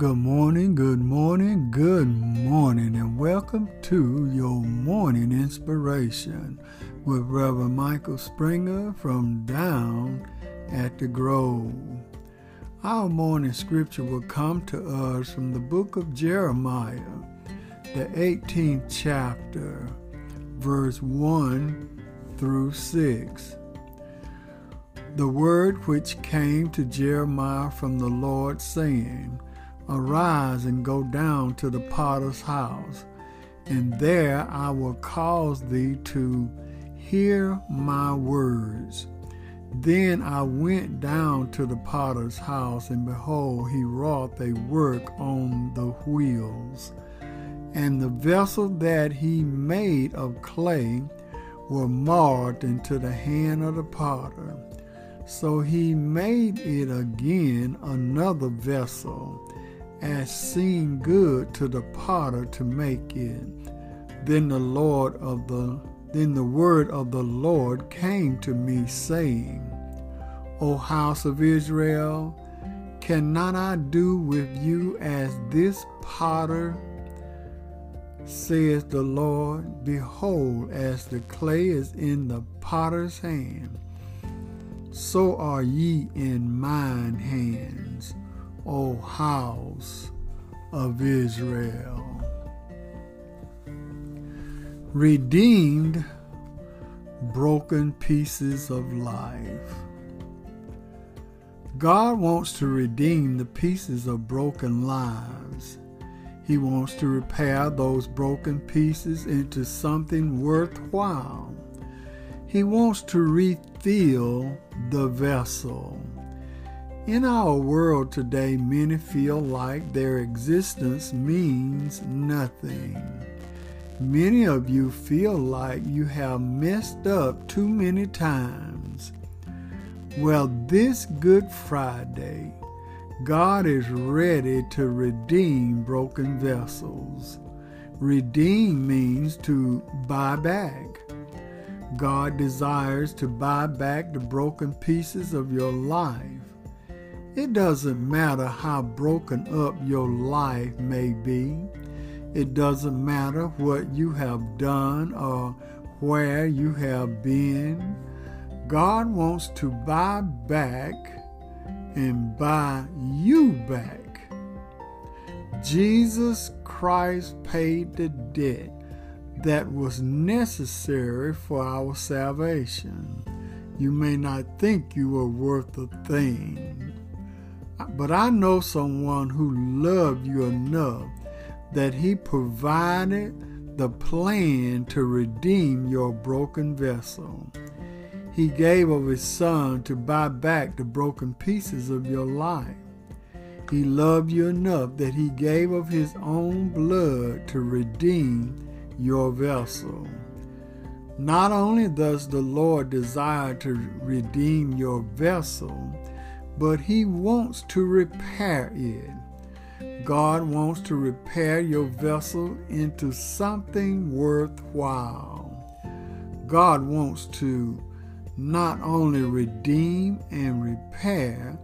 Good morning, good morning, good morning, and welcome to your morning inspiration with Reverend Michael Springer from down at the Grove. Our morning scripture will come to us from the book of Jeremiah, the 18th chapter, verse 1 through 6. The word which came to Jeremiah from the Lord, saying, Arise and go down to the potter's house, and there I will cause thee to hear my words. Then I went down to the potter's house, and behold, he wrought a work on the wheels. And the vessel that he made of clay were marred into the hand of the potter. So he made it again another vessel, as seemed good to the potter to make it. Then the Lord of the then the word of the Lord came to me, saying, O house of Israel, cannot I do with you as this potter? Says the Lord, Behold, as the clay is in the potter's hand, so are ye in mine hands, O house of Israel. Redeemed broken pieces of life. God wants to redeem the pieces of broken lives. He wants to repair those broken pieces into something worthwhile. He wants to refill the vessel. In our world today, many feel like their existence means nothing. Many of you feel like you have messed up too many times. Well, this Good Friday, God is ready to redeem broken vessels. Redeem means to buy back. God desires to buy back the broken pieces of your life. It doesn't matter how broken up your life may be. It doesn't matter what you have done or where you have been. God wants to buy back and buy you back. Jesus Christ paid the debt that was necessary for our salvation. You may not think you are worth a thing, but I know someone who loved you enough that he provided the plan to redeem your broken vessel. He gave of his son to buy back the broken pieces of your life. He loved you enough that he gave of his own blood to redeem your vessel. Not only does the Lord desire to redeem your vessel, but he wants to repair it. God wants to repair your vessel into something worthwhile. God wants to not only redeem and repair,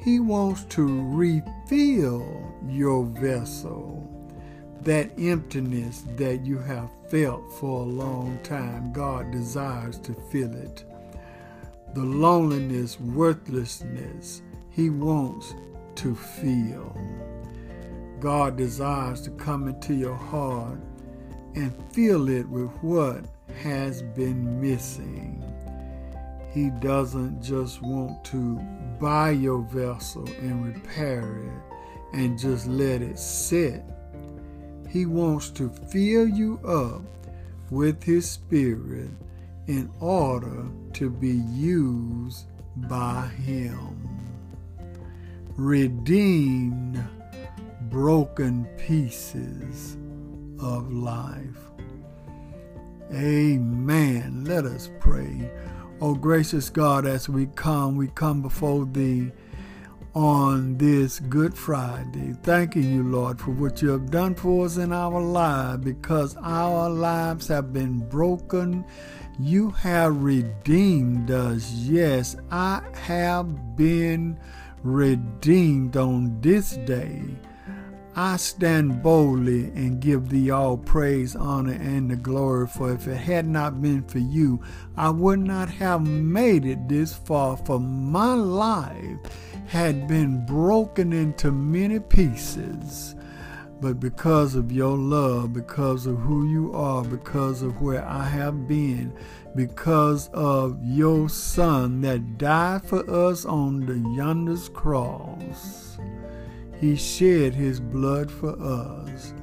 He wants to refill your vessel. That emptiness that you have felt for a long time, God desires to fill it. The loneliness, worthlessness, He wants to feel. God desires to come into your heart and fill it with what has been missing. He doesn't just want to buy your vessel and repair it and just let it sit. He wants to fill you up with His Spirit in order to be used by Him. Redeemed broken pieces of life. Amen. Let us pray. Oh, gracious God, as we come, we come before Thee on this Good Friday, thanking you, Lord, for what you have done for us in our lives because our lives have been broken. You have redeemed us. Yes, I have been redeemed on this day I stand boldly and give thee all praise, honor, and the glory. For if it had not been for you, I would not have made it this far. For my life had been broken into many pieces. But because of your love, because of who you are, because of where I have been, because of your Son that died for us on the yonder's cross, He shed His blood for us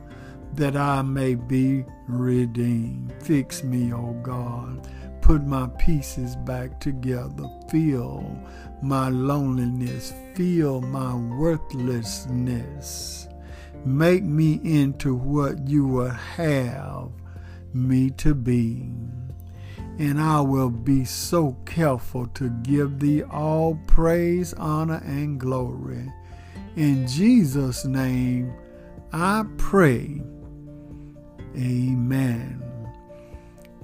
that I may be redeemed. Fix me, O God. Put my pieces back together. Feel my loneliness. Feel my worthlessness Make me into what you would have me to be. And I will be so careful to give thee all praise, honor, and glory. In Jesus' name I pray. Amen.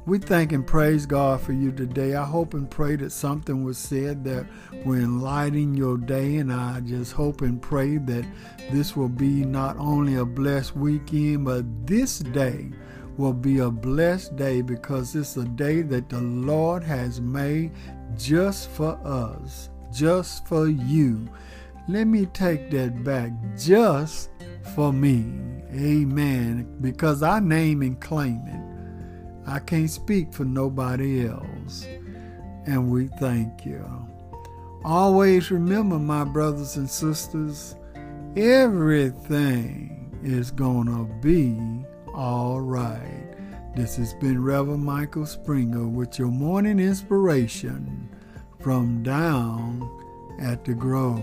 We thank and praise God for you today. I hope and pray that something was said that will enlighten your day, and I just hope and pray that this will be not only a blessed weekend, but this day will be a blessed day because it's a day that the Lord has made just for us, just for you. Let me take that back, just for me. Amen. Because I name and claim it. I can't speak for nobody else. And we thank you. Always remember, my brothers and sisters, everything is going to be all right. This has been Reverend Michael Springer with your morning inspiration from down at the Grove.